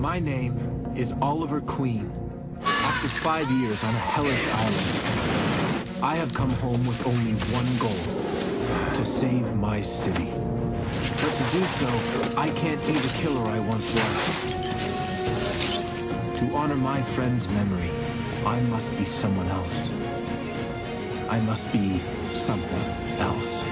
My name is Oliver Queen. After five years on a hellish island, I have come home with only one goal to save my city. But to do so, I can't be the killer I once was. To honor my friend's memory, I must be someone else. I must be something else.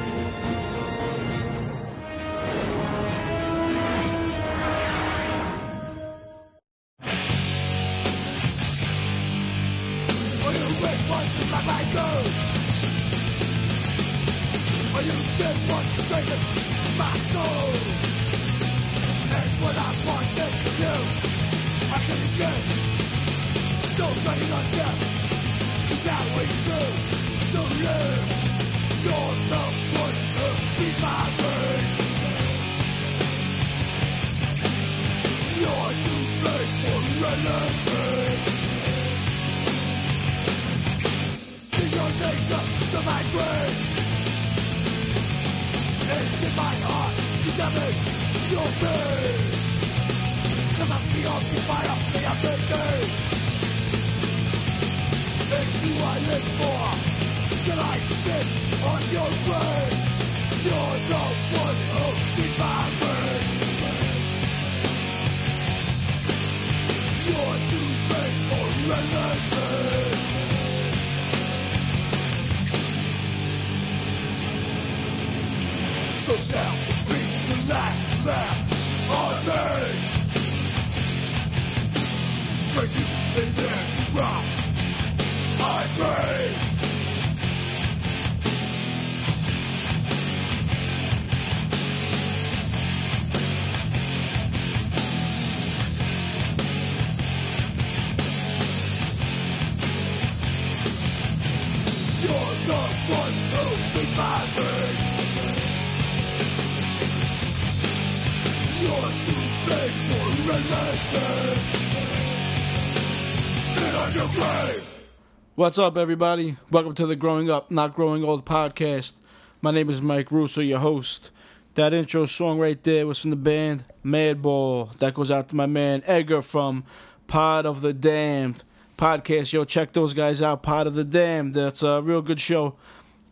What's up, everybody? Welcome to the Growing Up, Not Growing Old podcast. My name is Mike Russo, your host. That intro song right there was from the band Madball. That goes out to my man Edgar from Pod of the Damned podcast. Yo, check those guys out. Pod of the Damned. That's a real good show.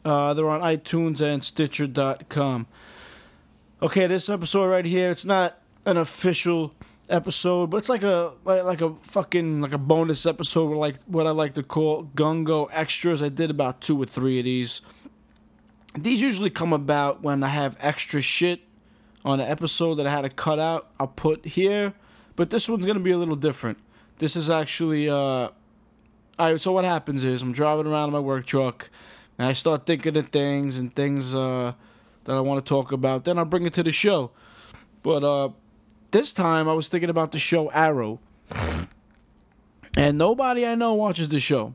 Uh, they're on iTunes and Stitcher.com. Okay, this episode right here, it's not an official episode, but it's like a like, like a fucking like a bonus episode with like what I like to call gungo extras. I did about two or three of these. These usually come about when I have extra shit on an episode that I had to cut out. I'll put here, but this one's gonna be a little different. This is actually uh, right. So what happens is I'm driving around in my work truck, and I start thinking of things and things uh that I want to talk about. Then I'll bring it to the show. But uh, this time I was thinking about the show Arrow, and nobody I know watches the show.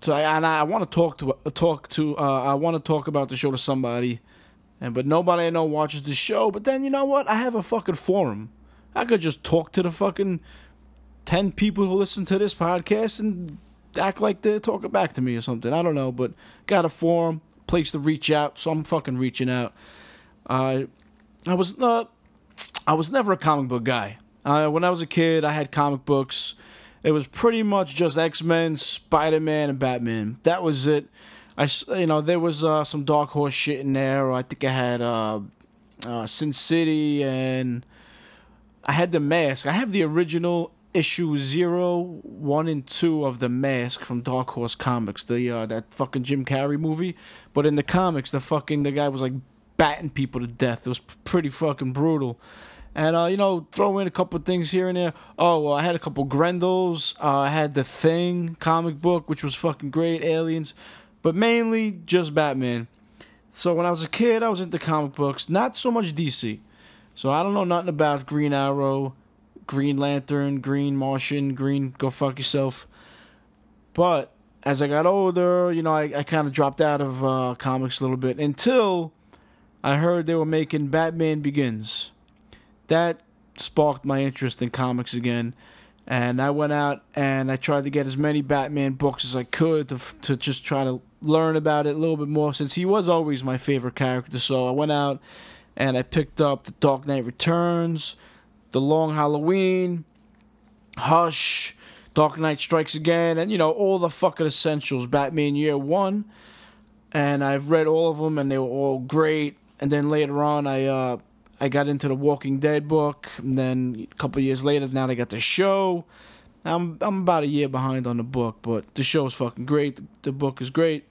So I and I want to talk to talk to uh, I want to talk about the show to somebody, and but nobody I know watches the show. But then you know what? I have a fucking forum. I could just talk to the fucking ten people who listen to this podcast and act like they're talking back to me or something. I don't know, but got a forum, place to reach out, so I'm fucking reaching out. Uh, I was uh, I was never a comic book guy. Uh, when I was a kid, I had comic books. It was pretty much just X Men, Spider Man, and Batman. That was it. I you know there was uh, some Dark Horse shit in there. I think I had uh, uh, Sin City and I had the mask. I have the original issue zero, one, and two of the mask from Dark Horse Comics, the uh, that fucking Jim Carrey movie. But in the comics, the fucking the guy was like batting people to death. It was pretty fucking brutal. And uh, you know, throw in a couple things here and there. Oh, well, I had a couple Grendels. Uh, I had the Thing comic book, which was fucking great. Aliens, but mainly just Batman. So when I was a kid, I was into comic books, not so much DC. So I don't know nothing about Green Arrow, Green Lantern, Green Martian, Green Go Fuck Yourself. But as I got older, you know, I, I kind of dropped out of uh, comics a little bit until I heard they were making Batman Begins. That sparked my interest in comics again. And I went out and I tried to get as many Batman books as I could to, to just try to learn about it a little bit more since he was always my favorite character. So I went out and I picked up The Dark Knight Returns, The Long Halloween, Hush, Dark Knight Strikes Again, and you know all the fucking essentials. Batman Year One, and I've read all of them, and they were all great. And then later on, I uh, I got into the Walking Dead book, and then a couple years later, now they got the show. I'm I'm about a year behind on the book, but the show is fucking great. The, the book is great.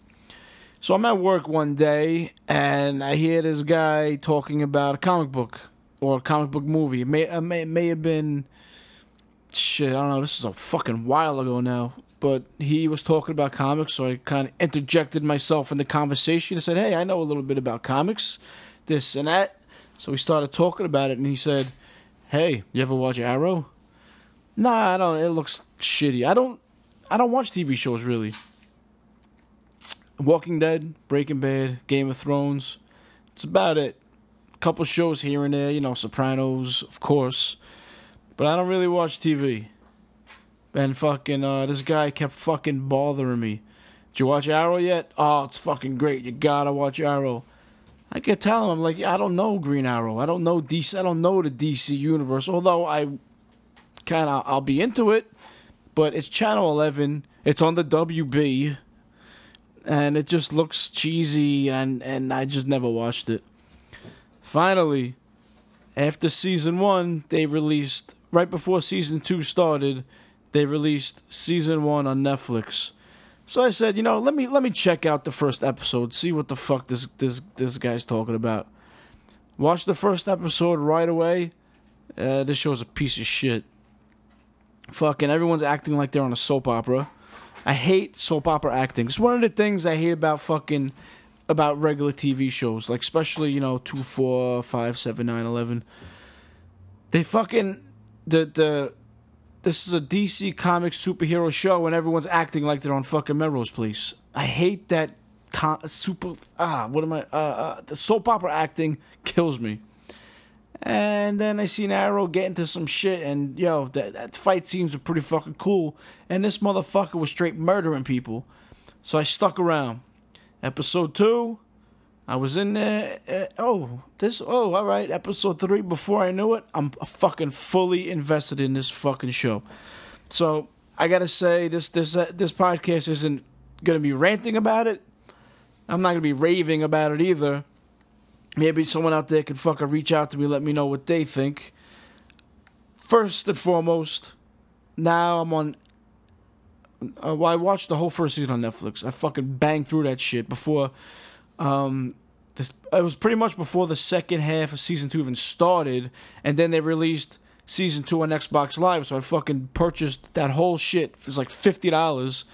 So I'm at work one day, and I hear this guy talking about a comic book or a comic book movie. It may it may, it may have been shit. I don't know. This is a fucking while ago now. But he was talking about comics, so I kind of interjected myself in the conversation and said, "Hey, I know a little bit about comics, this and that." So we started talking about it, and he said, "Hey, you ever watch Arrow?" Nah, I don't. It looks shitty. I don't. I don't watch TV shows really. Walking Dead, Breaking Bad, Game of Thrones. It's about it. A couple shows here and there, you know, Sopranos, of course. But I don't really watch TV. And fucking, uh, this guy kept fucking bothering me. Did you watch Arrow yet? Oh, it's fucking great. You gotta watch Arrow. I kept telling him, I'm like, I don't know Green Arrow. I don't know DC. I don't know the DC universe. Although I kind of, I'll be into it. But it's Channel 11. It's on the WB and it just looks cheesy and and I just never watched it. Finally, after season 1, they released right before season 2 started, they released season 1 on Netflix. So I said, you know, let me let me check out the first episode, see what the fuck this this this guy's talking about. Watch the first episode right away. Uh, this show's a piece of shit. Fucking everyone's acting like they're on a soap opera. I hate soap opera acting. It's one of the things I hate about fucking about regular TV shows, like especially you know two, four, five, seven, nine, eleven. They fucking the the this is a DC comic superhero show and everyone's acting like they're on fucking Melrose Place. I hate that con- super ah what am I uh, uh the soap opera acting kills me. And then I seen Arrow get into some shit, and yo, that, that fight scenes were pretty fucking cool. And this motherfucker was straight murdering people. So I stuck around. Episode two, I was in there. Uh, oh, this. Oh, all right. Episode three. Before I knew it, I'm fucking fully invested in this fucking show. So I gotta say, this this uh, this podcast isn't gonna be ranting about it. I'm not gonna be raving about it either. Maybe someone out there can fucking reach out to me, let me know what they think. First and foremost, now I'm on. Uh, well, I watched the whole first season on Netflix. I fucking banged through that shit before. Um, this it was pretty much before the second half of season two even started, and then they released season two on Xbox Live. So I fucking purchased that whole shit. It was like fifty dollars,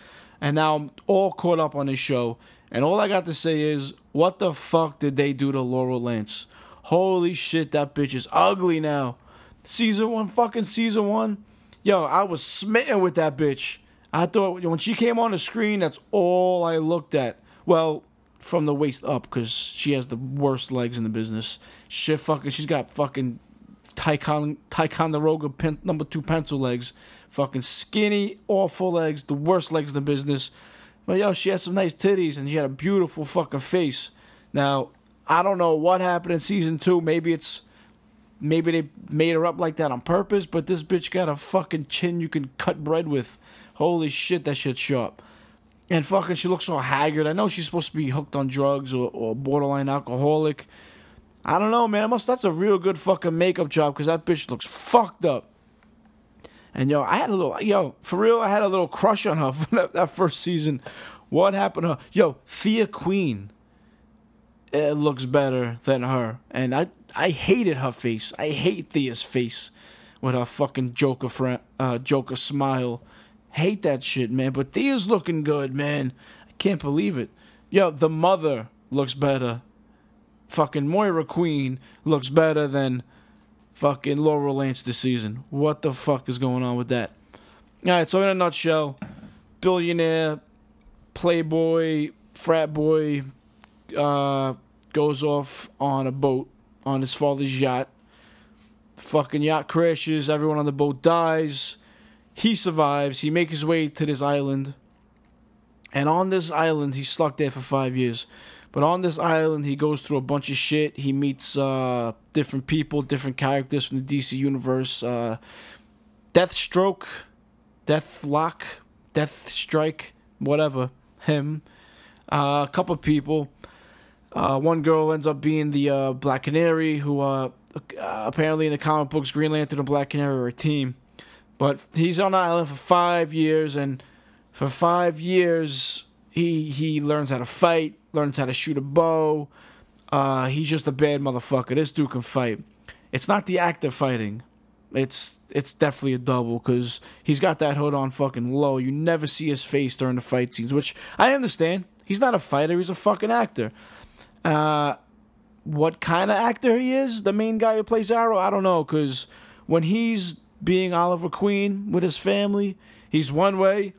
and now I'm all caught up on this show. And all I got to say is, what the fuck did they do to Laurel Lance? Holy shit, that bitch is ugly now. Season one, fucking season one. Yo, I was smitten with that bitch. I thought when she came on the screen, that's all I looked at. Well, from the waist up, because she has the worst legs in the business. Shit, fucking, she's got fucking Ticonderoga pen, number two pencil legs. Fucking skinny, awful legs, the worst legs in the business. But yo, she had some nice titties and she had a beautiful fucking face. Now, I don't know what happened in season two. Maybe it's maybe they made her up like that on purpose, but this bitch got a fucking chin you can cut bread with. Holy shit, that shit's sharp. And fucking she looks so haggard. I know she's supposed to be hooked on drugs or, or borderline alcoholic. I don't know, man. Must that's a real good fucking makeup job because that bitch looks fucked up. And yo, I had a little yo for real. I had a little crush on her for that, that first season. What happened to her? Yo, Thea Queen. It looks better than her, and I I hated her face. I hate Thea's face with her fucking Joker friend, uh, Joker smile. Hate that shit, man. But Thea's looking good, man. I can't believe it. Yo, the mother looks better. Fucking Moira Queen looks better than fucking Laurel Lance this season. What the fuck is going on with that? All right, so in a nutshell, billionaire, playboy, frat boy, uh, goes off on a boat on his father's yacht. fucking yacht crashes. Everyone on the boat dies. He survives. He makes his way to this island. And on this island, he's stuck there for five years. But on this island, he goes through a bunch of shit. He meets uh, different people, different characters from the DC universe. Uh, Deathstroke, Deathlock, Deathstrike, whatever. Him. Uh, a couple people. Uh, one girl ends up being the uh, Black Canary, who uh, apparently in the comic books, Green Lantern and Black Canary are a team. But he's on island for five years, and for five years, he he learns how to fight, learns how to shoot a bow. Uh, he's just a bad motherfucker. This dude can fight. It's not the actor fighting. It's it's definitely a double because he's got that hood on fucking low. You never see his face during the fight scenes, which I understand. He's not a fighter. He's a fucking actor. Uh, what kind of actor he is, the main guy who plays Arrow, I don't know. Because when he's being Oliver Queen with his family, he's one way.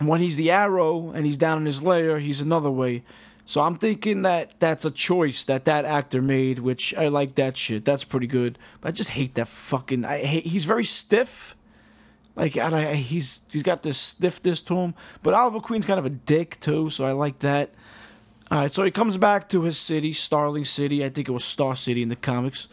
When he's the Arrow and he's down in his lair, he's another way. So I'm thinking that that's a choice that that actor made, which I like that shit. That's pretty good. But I just hate that fucking. I hate. He's very stiff. Like I, I, he's he's got this stiffness to him. But Oliver Queen's kind of a dick too, so I like that. All right, so he comes back to his city, Starling City. I think it was Star City in the comics,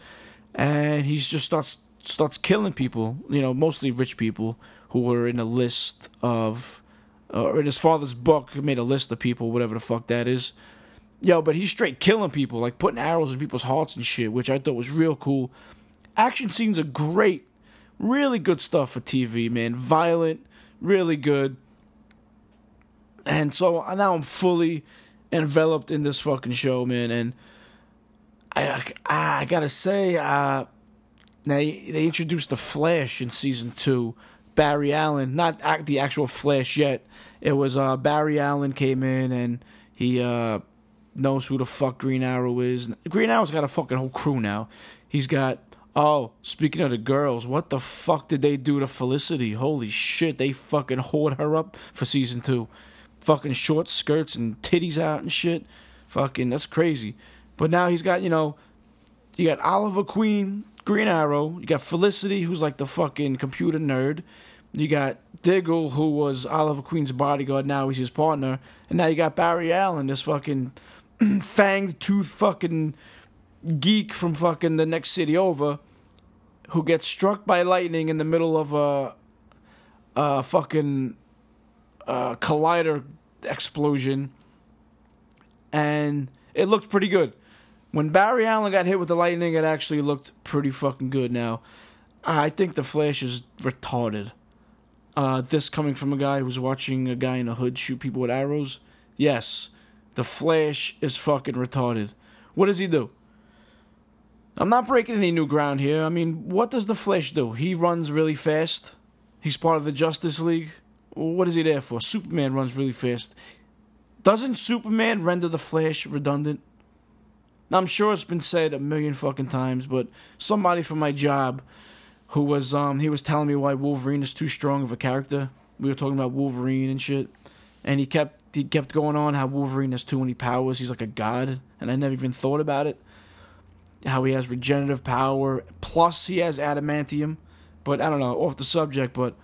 and he just starts starts killing people. You know, mostly rich people who were in a list of or uh, in his father's book, made a list of people, whatever the fuck that is. Yo, but he's straight killing people, like putting arrows in people's hearts and shit, which I thought was real cool. Action scenes are great. Really good stuff for TV, man. Violent, really good. And so now I'm fully enveloped in this fucking show, man. And I, I, I gotta say, uh, they, they introduced the Flash in season two. Barry Allen, not act, the actual Flash yet. It was uh, Barry Allen came in and he uh, knows who the fuck Green Arrow is. Green Arrow's got a fucking whole crew now. He's got oh, speaking of the girls, what the fuck did they do to Felicity? Holy shit, they fucking whored her up for season two. Fucking short skirts and titties out and shit. Fucking that's crazy. But now he's got, you know, you got Oliver Queen, Green Arrow. You got Felicity, who's like the fucking computer nerd. You got Diggle, who was Oliver Queen's bodyguard. Now he's his partner. And now you got Barry Allen, this fucking fanged tooth fucking geek from fucking the next city over, who gets struck by lightning in the middle of a, a fucking uh, collider explosion. And it looked pretty good. When Barry Allen got hit with the lightning, it actually looked pretty fucking good. Now, I think the Flash is retarded. Uh, this coming from a guy who's watching a guy in a hood shoot people with arrows. Yes, the Flash is fucking retarded. What does he do? I'm not breaking any new ground here. I mean, what does the Flash do? He runs really fast. He's part of the Justice League. What is he there for? Superman runs really fast. Doesn't Superman render the Flash redundant? Now I'm sure it's been said a million fucking times, but somebody from my job who was um he was telling me why Wolverine is too strong of a character. We were talking about Wolverine and shit. And he kept he kept going on how Wolverine has too many powers. He's like a god, and I never even thought about it. How he has regenerative power, plus he has adamantium. But I don't know, off the subject, but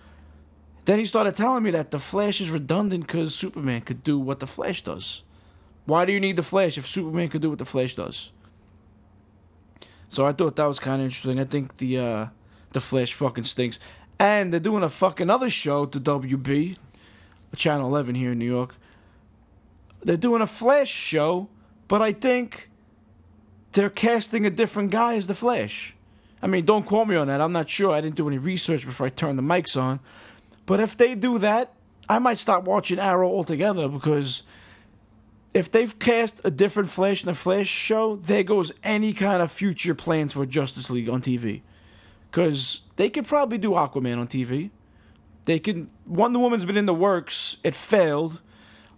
then he started telling me that the Flash is redundant because Superman could do what the Flash does. Why do you need the Flash if Superman could do what the Flash does? So I thought that was kind of interesting. I think the uh, the Flash fucking stinks, and they're doing a fucking other show to WB, Channel Eleven here in New York. They're doing a Flash show, but I think they're casting a different guy as the Flash. I mean, don't quote me on that. I'm not sure. I didn't do any research before I turned the mics on. But if they do that, I might stop watching Arrow altogether because if they've cast a different Flash in the Flash show, there goes any kind of future plans for Justice League on TV. Because they could probably do Aquaman on TV. They could. Wonder Woman's been in the works. It failed.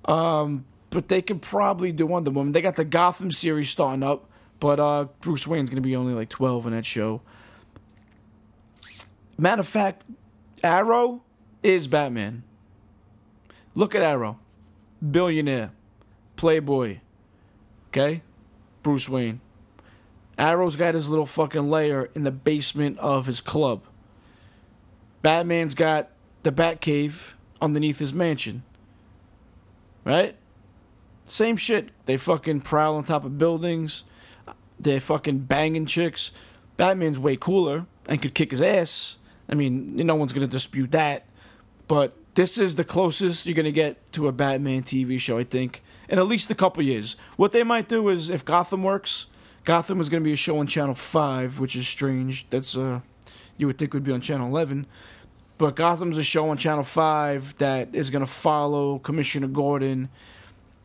Um, but they could probably do Wonder Woman. They got the Gotham series starting up, but uh, Bruce Wayne's going to be only like 12 in that show. Matter of fact, Arrow is Batman. Look at Arrow. Billionaire Playboy. Okay? Bruce Wayne. Arrow's got his little fucking lair in the basement of his club. Batman's got the Batcave underneath his mansion. Right? Same shit. They fucking prowl on top of buildings. They're fucking banging chicks. Batman's way cooler and could kick his ass. I mean, no one's gonna dispute that. But this is the closest you're gonna get to a Batman TV show, I think, in at least a couple years. What they might do is, if Gotham works, Gotham is gonna be a show on Channel Five, which is strange. That's uh, you would think would be on Channel Eleven. But Gotham's a show on Channel 5 that is going to follow Commissioner Gordon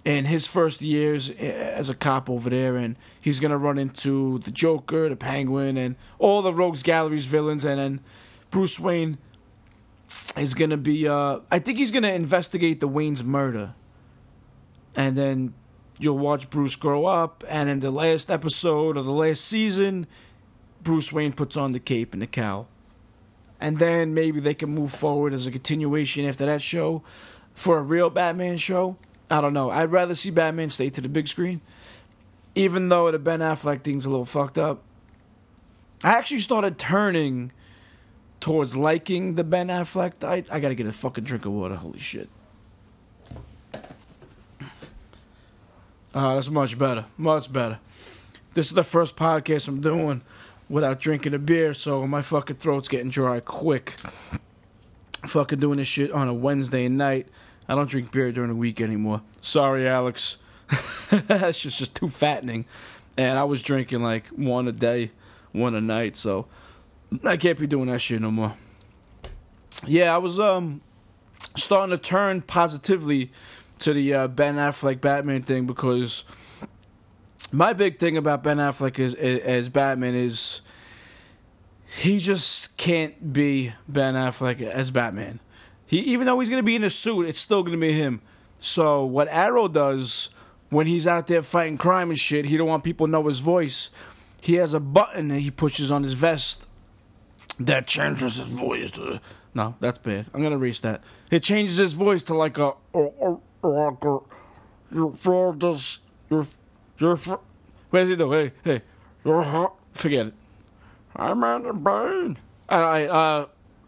in his first years as a cop over there. And he's going to run into the Joker, the Penguin, and all the Rogues Gallery's villains. And then Bruce Wayne is going to be, uh, I think he's going to investigate the Wayne's murder. And then you'll watch Bruce grow up. And in the last episode of the last season, Bruce Wayne puts on the cape and the cowl and then maybe they can move forward as a continuation after that show for a real Batman show. I don't know. I'd rather see Batman stay to the big screen, even though the Ben Affleck thing's a little fucked up. I actually started turning towards liking the Ben Affleck. I, I gotta get a fucking drink of water. Holy shit. Uh, that's much better. Much better. This is the first podcast I'm doing without drinking a beer, so my fucking throat's getting dry quick. Fucking doing this shit on a Wednesday night. I don't drink beer during the week anymore. Sorry, Alex. That's just, just too fattening. And I was drinking like one a day, one a night, so I can't be doing that shit no more. Yeah, I was um starting to turn positively to the uh, Ben Affleck Batman thing because my big thing about Ben Affleck is, as Batman is he just can't be Ben Affleck as Batman. He even though he's gonna be in a suit, it's still gonna be him. So what Arrow does when he's out there fighting crime and shit, he don't want people to know his voice. He has a button that he pushes on his vest that changes his voice to no, that's bad. I'm gonna erase that. It changes his voice to like a this your your what does he do? Hey hey your heart. forget it. I'm on the brain. I uh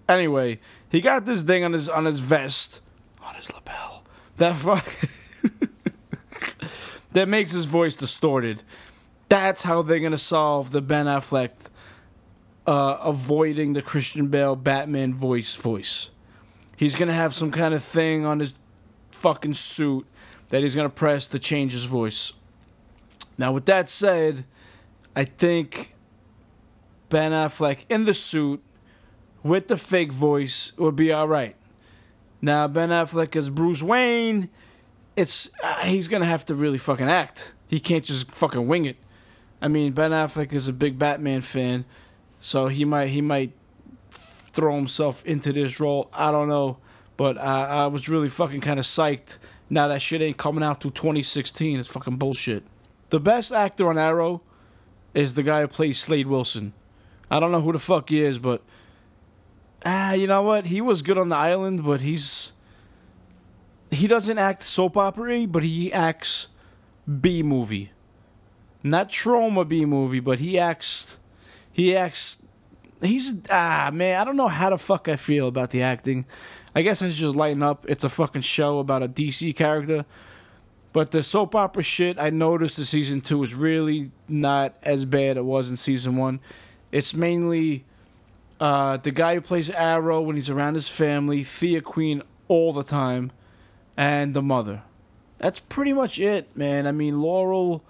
anyway, he got this thing on his on his vest, on his lapel. That fuck that makes his voice distorted. That's how they're gonna solve the Ben Affleck uh, avoiding the Christian Bale Batman voice voice. He's gonna have some kind of thing on his fucking suit that he's gonna press to change his voice. Now, with that said, I think Ben Affleck in the suit with the fake voice would be all right. Now Ben Affleck as Bruce Wayne, it's uh, he's gonna have to really fucking act. He can't just fucking wing it. I mean, Ben Affleck is a big Batman fan, so he might he might throw himself into this role. I don't know, but I, I was really fucking kind of psyched. Now that shit ain't coming out till 2016. It's fucking bullshit. The best actor on Arrow is the guy who plays Slade Wilson. I don't know who the fuck he is, but ah, you know what? He was good on the island, but he's he doesn't act soap opera, but he acts B movie. Not Troma B movie, but he acts he acts he's ah man, I don't know how the fuck I feel about the acting. I guess I should just lighten up. It's a fucking show about a DC character. But the soap opera shit I noticed in season two is really not as bad it was in season one. It's mainly uh, the guy who plays Arrow when he's around his family, Thea Queen all the time, and the mother. That's pretty much it, man. I mean, Laurel,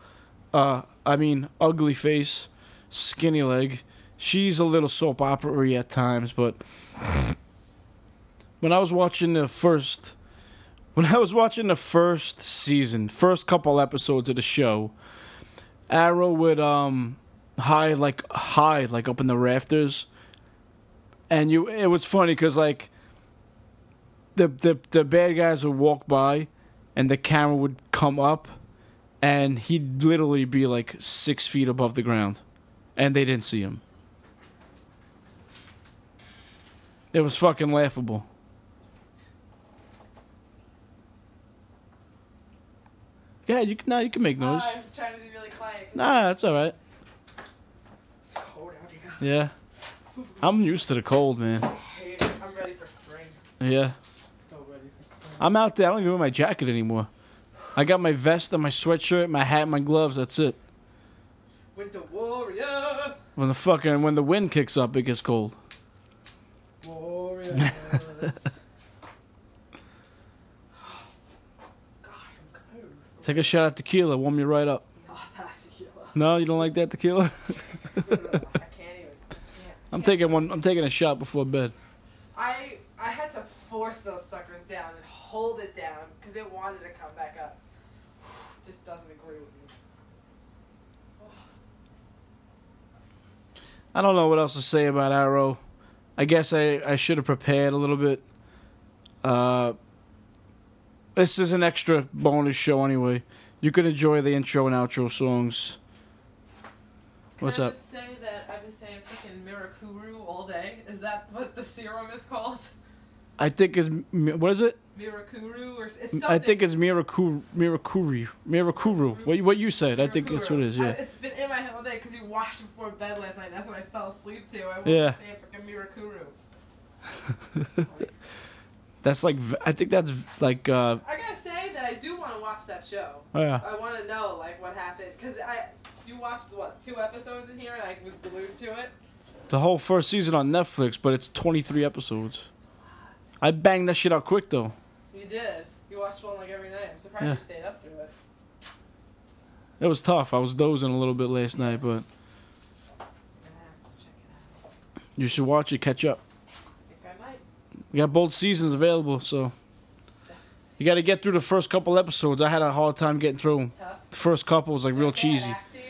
uh, I mean, ugly face, skinny leg. She's a little soap opera at times, but when I was watching the first, when I was watching the first season, first couple episodes of the show, Arrow would um high like high like up in the rafters. And you it was funny because like the, the the bad guys would walk by and the camera would come up and he'd literally be like six feet above the ground. And they didn't see him. It was fucking laughable yeah you can now you can make ah, noise Oh, I was trying to be really quiet. nah that's all right It's cold out here. yeah i'm used to the cold man I'm ready for spring. yeah So ready for spring. I'm out there. I don't even wear my jacket anymore. I got my vest and my sweatshirt, my hat, and my gloves. That's it. Winter warrior. When the fucking when the wind kicks up, it gets cold. Warriors. Gosh, I'm cold. Take a shot at tequila, warm you right up. Not that tequila. No, you don't like that tequila? I can't even. Can't, I'm taking one. I'm taking a shot before bed. I I had to force those suckers down and hold it down because it wanted to come back up. Just doesn't agree with me. I don't know what else to say about Arrow. I guess I, I should have prepared a little bit. Uh, this is an extra bonus show anyway. You can enjoy the intro and outro songs. What's I up? just say that I've been saying freaking Mirakuru all day? Is that what the serum is called? I think it's what is it? Mirakuru or it's something. I think it's Mirakuru, Mirakuri, Mirakuru. What you- what you said? I think that's what it is. Mirakuru. I- Yeah. it's been in my head all day because you watched before bed last night. That's what I fell asleep to. I woke Yeah. saying freaking Mirakuru. That's like I think that's like uh I gotta say that I do want to watch that show. Oh, yeah. I want to know like what happened because I you watched what two episodes in here and I was glued to it. The whole first season on Netflix, but it's 23 episodes. I banged that shit out quick though. You did. You watched one like every night. I'm surprised Yeah. you stayed up through it. It was tough. I was dozing a little bit last night, but I'm gonna have to check it out. you should watch it, catch up. I think I might. We got both seasons available, so you got to get through the first couple episodes. I had a hard time getting through. The first couple was like real cheesy. Acting,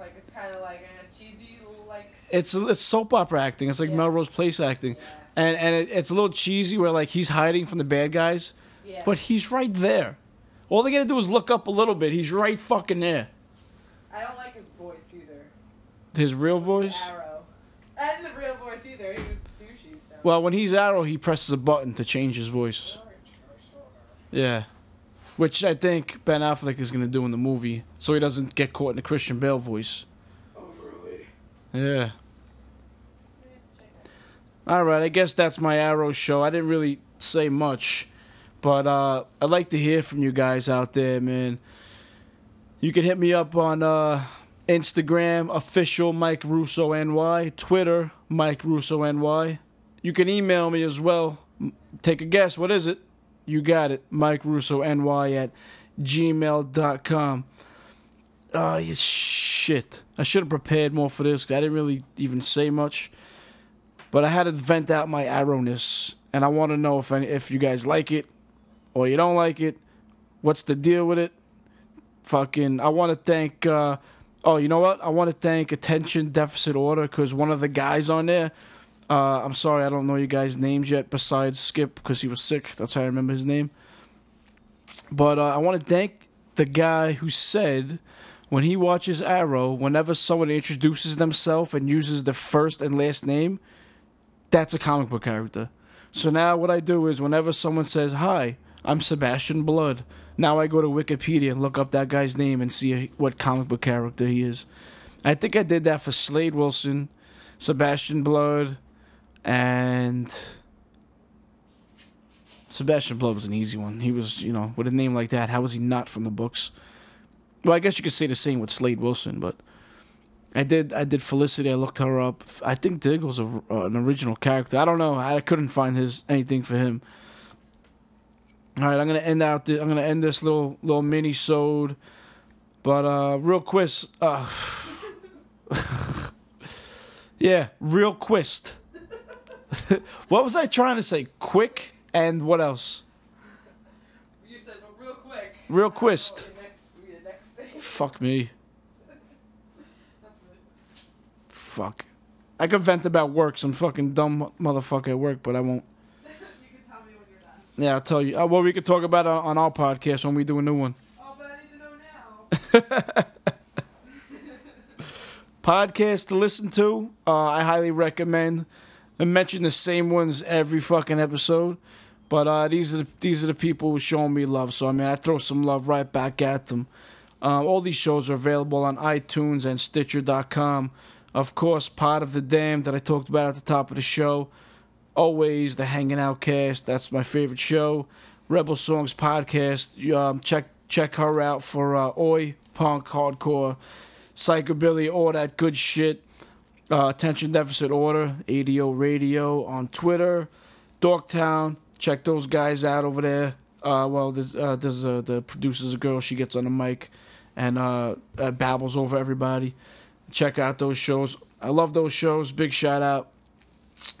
like it's kind of like uh, cheesy, like It's it's soap opera acting. It's like Yeah. Melrose Place acting, yeah, and and it, it's a little cheesy where like he's hiding from the bad guys, yeah. but he's right there. All they gotta do is look up a little bit. He's right fucking there. I don't like his voice either. His real voice. Arrow, and the real voice Well, when he's Arrow, he presses a button to change his voice. Yeah. Which I think Ben Affleck is going to do in the movie so he doesn't get caught in the Christian Bale voice. Oh, really? Yeah. Let's check it All right, I guess that's my Arrow show. I didn't really say much, but uh, I'd like to hear from you guys out there, man. You can hit me up on uh, Instagram, official Mike Russo NY, Twitter, Mike Russo NY. You can email me as well. Take a guess. What is it? You got it. Mike Russo NY at gmail.com. Oh, you shit. I should have prepared more for this. I didn't really even say much. But I had to vent out my arrowness, and I want to know if if you guys like it or you don't like it. What's the deal with it? Fucking, I want to thank. Uh, oh, you know what? I want to thank Attention Deficit Order because one of the guys on there. Uh, I'm sorry, I don't know you guys' names yet. Besides Skip, because he was sick. That's how I remember his name. But uh, I want to thank the guy who said when he watches Arrow, whenever someone introduces themselves and uses the first and last name, that's a comic book character. So now what I do is whenever someone says, Hi, I'm Sebastian Blood, now I go to Wikipedia and look up that guy's name and see what comic book character he is. I think I did that for Slade Wilson, Sebastian Blood, and Sebastian Blood was an easy one. He was, you know, with a name like that, how was he not from the books? Well, I guess you could say the same with Slade Wilson, but I did I did Felicity. I looked her up. I think Diggle's a, uh, an original character. I don't know. I couldn't find his anything for him. All right, I'm gonna end out. The, I'm gonna end this little little mini sode, but uh, real quiz. Uh, yeah, real quist. what was I trying to say? Quick and what else? You said, but real quick. Real quist. what your next, your next thing. Fuck me. That's really Fuck. I could vent about work, some fucking dumb motherfucker at work, but I won't. you can tell me when you're done. Yeah, I'll tell you. Uh, well, we could talk about it on our podcast when we do a new one. Oh, but I need to know now. Podcast to listen to, uh, I highly recommend. I mention the same ones every fucking episode, but uh, these are the, these are the people who showing me love. So I mean, I throw some love right back at them. Uh, all these shows are available on iTunes and Stitcher.com. Of course, Pod of the Damned that I talked about at the top of the show. Always the Hanging Out Cast. That's my favorite show. Rebel Songs podcast. Um, check check her out for uh, oi punk hardcore, psychobilly, all that good shit uh, Attention Deficit Order, ADO Radio on Twitter, Dorktown. Check those guys out over there. Uh, well, there's, uh, there's uh, the producer's a girl. She gets on the mic and uh, uh, babbles over everybody. Check out those shows. I love those shows. Big shout out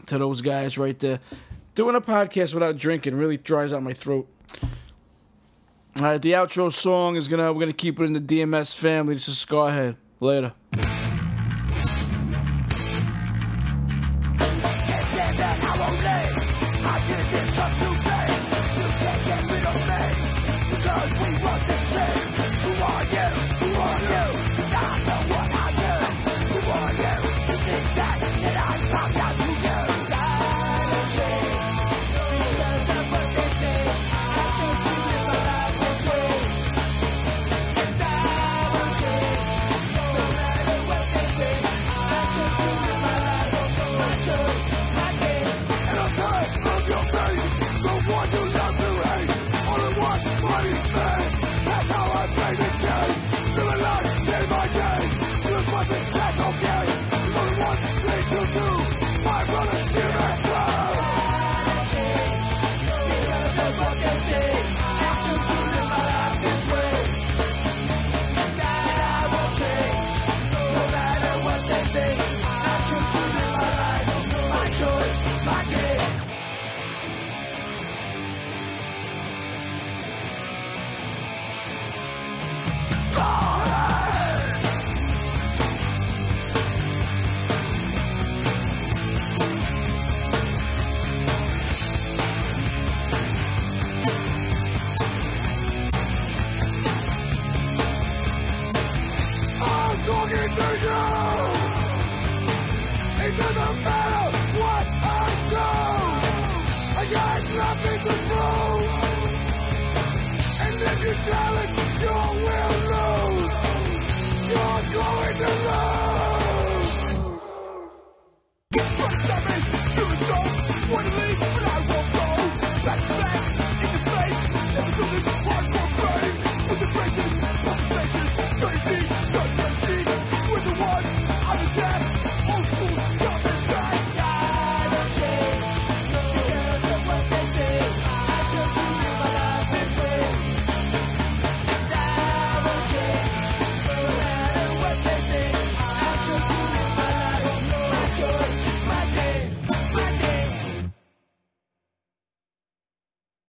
to those guys right there. Doing a podcast without drinking really dries out my throat. All right, the outro song is gonna we're gonna keep it in the DMS family. This is Scarhead. Later. Tell